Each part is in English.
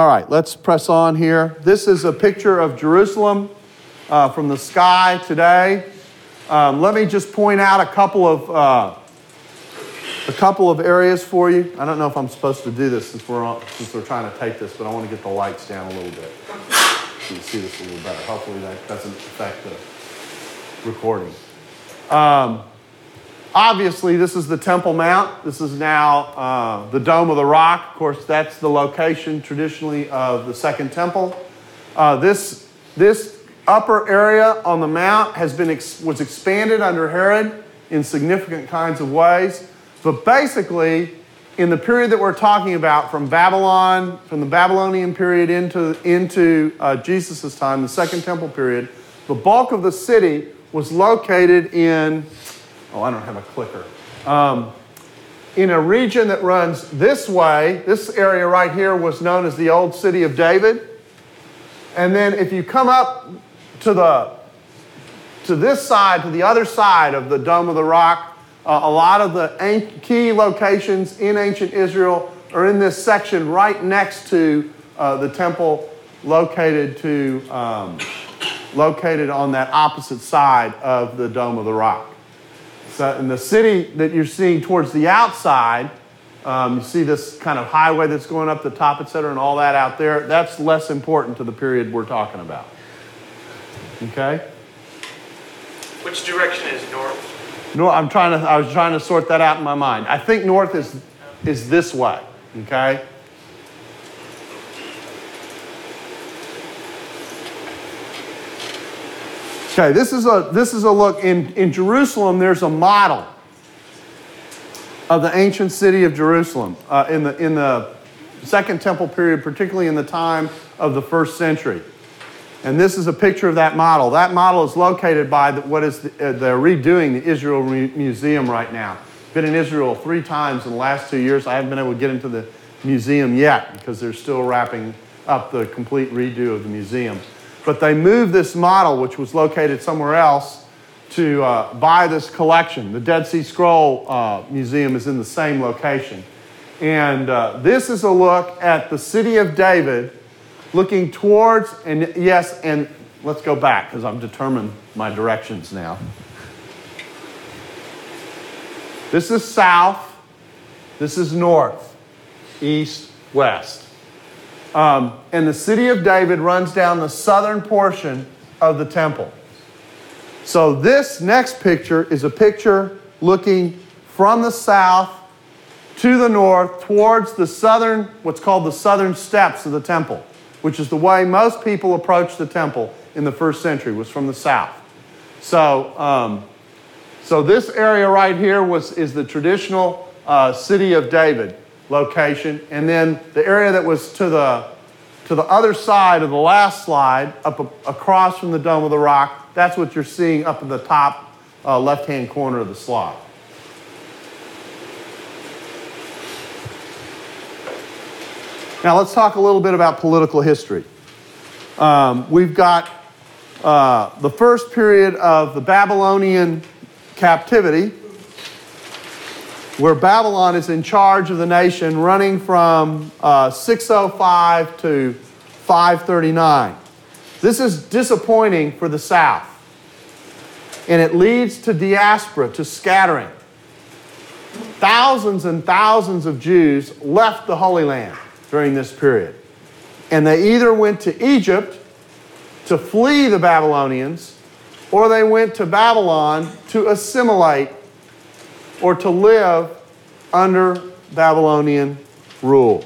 All right, let's press on here. This is a picture of Jerusalem uh, from the sky today. Um, let me just point out a couple of uh, a couple of areas for you. I don't know if I'm supposed to do this since we're on, since we're trying to take this, but I want to get the lights down a little bit so you see this a little better. Hopefully that doesn't affect the recording. Um, obviously, this is the Temple Mount. This is now uh, the Dome of the Rock. Of course, that's the location traditionally of the Second Temple. Uh, this this upper area on the mount has been ex- was expanded under Herod in significant kinds of ways. But basically, in the period that we're talking about, from Babylon, from the Babylonian period into, into uh, Jesus' time, the Second Temple period, the bulk of the city was located in, oh, I don't have a clicker, um, in a region that runs this way. This area right here was known as the Old City of David. And then if you come up to the to this side, to the other side of the Dome of the Rock, uh, a lot of the key locations in ancient Israel are in this section right next to uh, the temple located to um, located on that opposite side of the dome of the rock. So in the city that you're seeing towards the outside, um, you see this kind of highway that's going up the top, et cetera, and all that out there. That's less important to the period we're talking about. Okay. Which direction is north? North, I'm trying to, I was trying to sort that out in my mind. I think north is, is this way, okay? Okay, this is a, this is a look. In, in Jerusalem, there's a model of the ancient city of Jerusalem uh, in, the, in the Second Temple period, particularly in the time of the first century. And this is a picture of that model. That model is located by the, what is the, uh, redoing the Israel Re- Museum right now. Been in Israel three times in the last two years. I haven't been able to get into the museum yet because they're still wrapping up the complete redo of the museum. But they moved this model, which was located somewhere else, to uh, by this collection. The Dead Sea Scroll uh, Museum is in the same location. And uh, this is a look at the city of David looking towards, and yes, and let's go back because I'm determined my directions now. This is south, this is north, east, west. Um, and the city of David runs down the southern portion of the temple. So, this next picture is a picture looking from the south to the north towards the southern, what's called the southern steps of the temple which is the way most people approached the temple in the first century, was from the south. So, um, so this area right here was, is the traditional uh, city of David location. And then the area that was to the, to the other side of the last slide, up a, across from the Dome of the Rock, that's what you're seeing up in the top uh, left hand corner of the slide. Now, let's talk a little bit about political history. Um, we've got uh, the first period of the Babylonian captivity, where Babylon is in charge of the nation, running from uh, 605 to 539. This is disappointing for the South, and it leads to diaspora, to scattering. Thousands and thousands of Jews left the Holy Land during this period. And they either went to Egypt to flee the Babylonians, or they went to Babylon to assimilate or to live under Babylonian rule.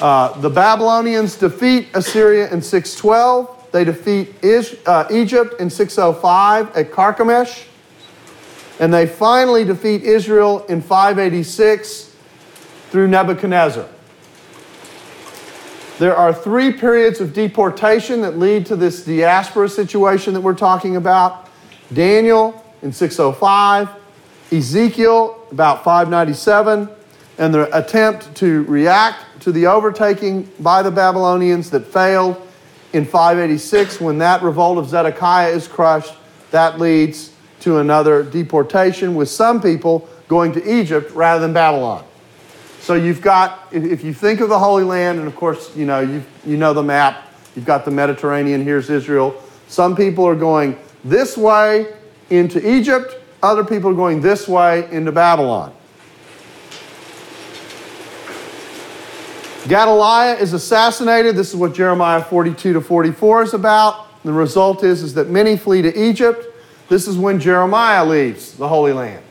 Uh, the Babylonians defeat Assyria in 612. They defeat Is, uh, Egypt in 605 at Carchemish. And they finally defeat Israel in 586 through Nebuchadnezzar. There are three periods of deportation that lead to this diaspora situation that we're talking about Daniel in 605, Ezekiel about 597, and the attempt to react to the overtaking by the Babylonians that failed in 586. When that revolt of Zedekiah is crushed, that leads to another deportation with some people going to Egypt rather than Babylon. So you've got, if you think of the Holy Land, and of course, you know, you you know the map, you've got the Mediterranean, here's Israel. Some people are going this way into Egypt, other people are going this way into Babylon. Gedaliah is assassinated. This is what Jeremiah 42 to 44 is about. The result is, is that many flee to Egypt. This is when Jeremiah leaves the Holy Land.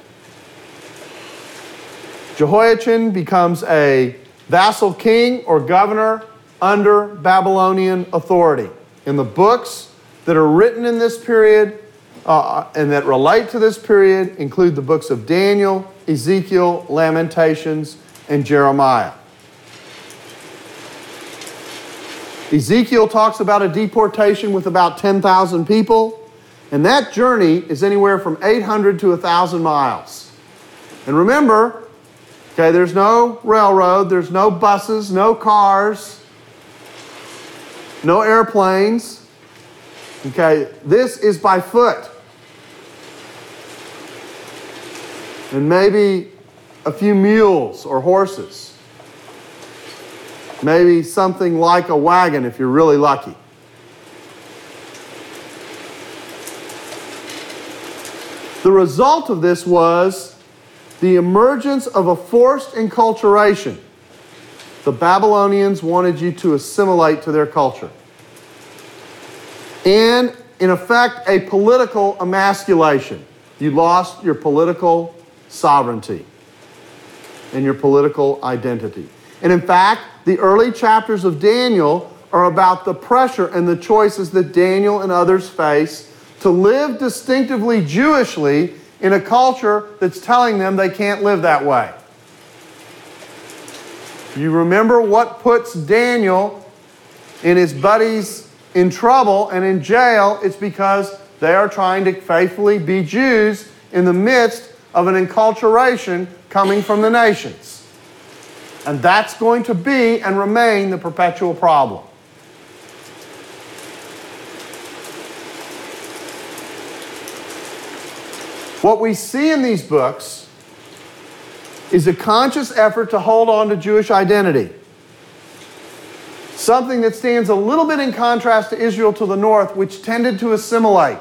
Jehoiachin becomes a vassal king or governor under Babylonian authority. In the books that are written in this period uh, and that relate to this period include the books of Daniel, Ezekiel, Lamentations, and Jeremiah. Ezekiel talks about a deportation with about 10,000 people, and that journey is anywhere from 800 to 1,000 miles. And remember, okay, there's no railroad, there's no buses, no cars, no airplanes. Okay, this is by foot. And maybe a few mules or horses. Maybe something like a wagon if you're really lucky. The result of this was the emergence of a forced enculturation. The Babylonians wanted you to assimilate to their culture. And, in effect, a political emasculation. You lost your political sovereignty and your political identity. And in fact, the early chapters of Daniel are about the pressure and the choices that Daniel and others face to live distinctively Jewishly in a culture that's telling them they can't live that way. You remember what puts Daniel and his buddies in trouble and in jail? It's because they are trying to faithfully be Jews in the midst of an enculturation coming from the nations. And that's going to be and remain the perpetual problem. What we see in these books is a conscious effort to hold on to Jewish identity. Something that stands a little bit in contrast to Israel to the north, which tended to assimilate.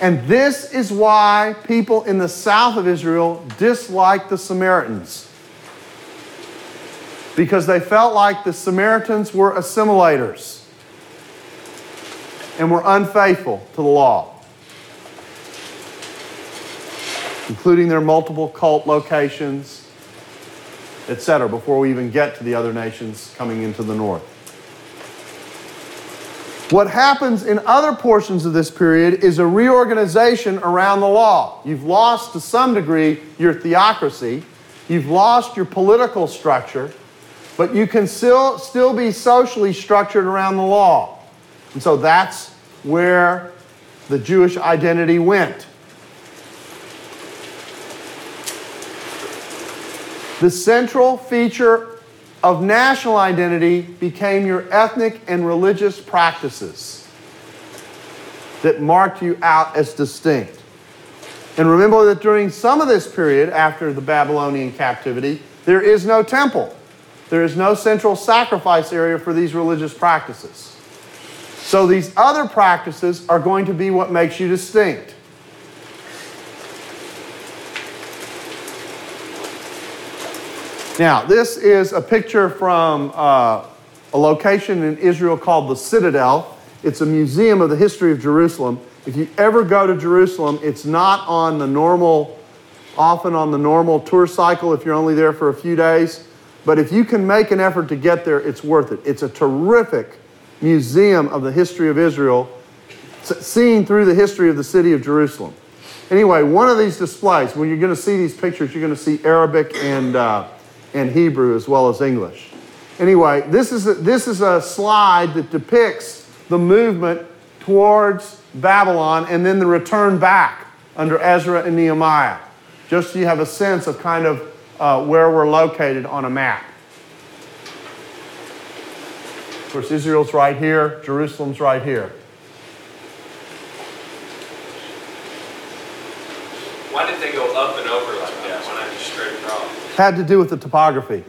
And this is why people in the south of Israel disliked the Samaritans because they felt like the Samaritans were assimilators and were unfaithful to the law, including their multiple cult locations, etc., before we even get to the other nations coming into the north. What happens in other portions of this period is a reorganization around the law. You've lost to some degree your theocracy, you've lost your political structure but you can still, still be socially structured around the law. And so that's where the Jewish identity went. The central feature of national identity became your ethnic and religious practices that marked you out as distinct. And remember that during some of this period after the Babylonian captivity, there is no temple. There is no central sacrifice area for these religious practices. So these other practices are going to be what makes you distinct. Now, this is a picture from uh, a location in Israel called the Citadel. It's a museum of the history of Jerusalem. If you ever go to Jerusalem, it's not on the normal, often on the normal tour cycle if you're only there for a few days. But if you can make an effort to get there, it's worth it. It's a terrific museum of the history of Israel, seen through the history of the city of Jerusalem. Anyway, one of these displays, when you're going to see these pictures, you're going to see Arabic and, uh, and Hebrew as well as English. Anyway, this is, a, this is a slide that depicts the movement towards Babylon and then the return back under Ezra and Nehemiah. Just so you have a sense of kind of uh, where we're located on a map. Of course, Israel's right here, Jerusalem's right here. Why did they go up and over like that? Why not just straight across? Had to do with the topography.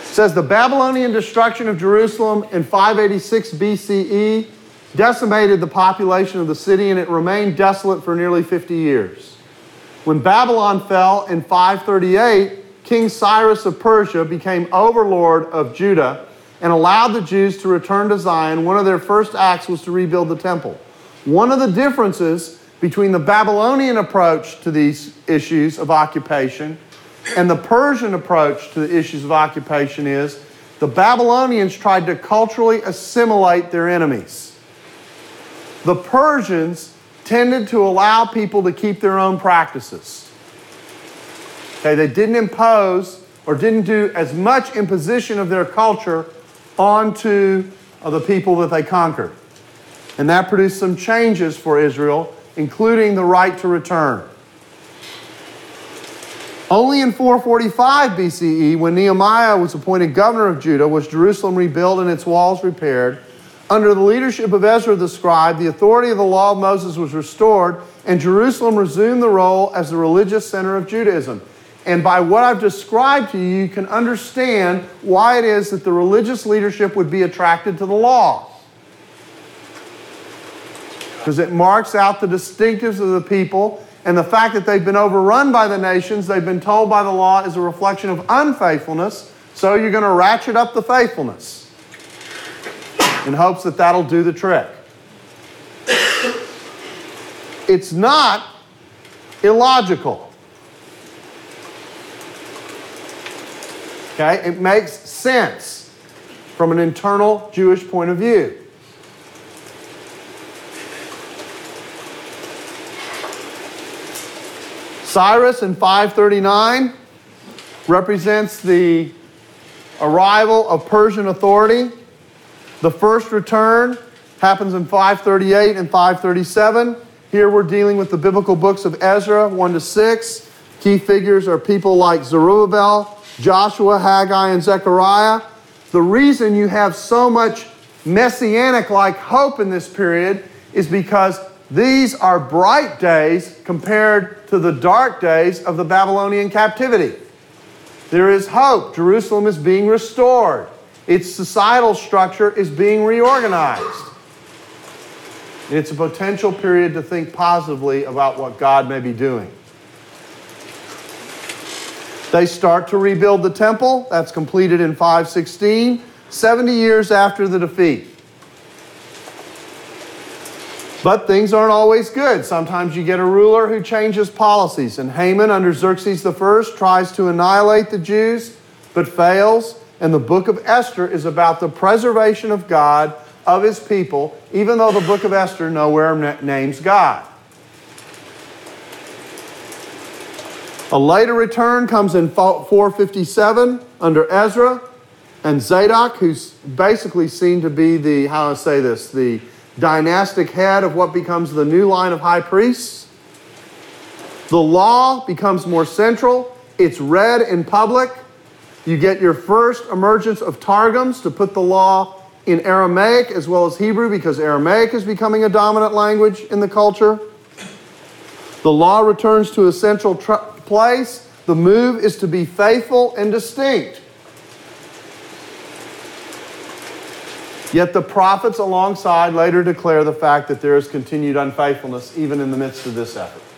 It says the Babylonian destruction of Jerusalem in 586 BCE decimated the population of the city and it remained desolate for nearly 50 years. When Babylon fell in 538, King Cyrus of Persia became overlord of Judah and allowed the Jews to return to Zion. One of their first acts was to rebuild the temple. One of the differences between the Babylonian approach to these issues of occupation and the Persian approach to the issues of occupation is the Babylonians tried to culturally assimilate their enemies. The Persians tended to allow people to keep their own practices. Okay, they didn't impose or didn't do as much imposition of their culture onto the people that they conquered. And that produced some changes for Israel, including the right to return. Only in 445 BCE, when Nehemiah was appointed governor of Judah, was Jerusalem rebuilt and its walls repaired. Under the leadership of Ezra the scribe, the authority of the law of Moses was restored, and Jerusalem resumed the role as the religious center of Judaism. And by what I've described to you, you can understand why it is that the religious leadership would be attracted to the law. Because it marks out the distinctives of the people and the fact that they've been overrun by the nations, they've been told by the law, is a reflection of unfaithfulness. So you're going to ratchet up the faithfulness in hopes that that'll do the trick. It's not illogical. Okay? It makes sense from an internal Jewish point of view. Cyrus in 539 represents the arrival of Persian authority. The first return happens in 538 and 537. Here we're dealing with the biblical books of Ezra 1 to 6. Key figures are people like Zerubbabel, Joshua, Haggai, and Zechariah. The reason you have so much messianic like hope in this period is because these are bright days compared to the dark days of the Babylonian captivity. There is hope. Jerusalem is being restored, its societal structure is being reorganized. It's a potential period to think positively about what God may be doing. They start to rebuild the temple. That's completed in 516, 70 years after the defeat. But things aren't always good. Sometimes you get a ruler who changes policies. And Haman, under Xerxes I, tries to annihilate the Jews, but fails. And the book of Esther is about the preservation of God, of his people, even though the book of Esther nowhere names God. A later return comes in 457 under Ezra and Zadok, who's basically seen to be the, how do I say this, the dynastic head of what becomes the new line of high priests. The law becomes more central, it's read in public. You get your first emergence of targums to put the law in Aramaic as well as Hebrew because Aramaic is becoming a dominant language in the culture. The law returns to a central tr- place. The move is to be faithful and distinct. Yet the prophets alongside later declare the fact that there is continued unfaithfulness even in the midst of this effort.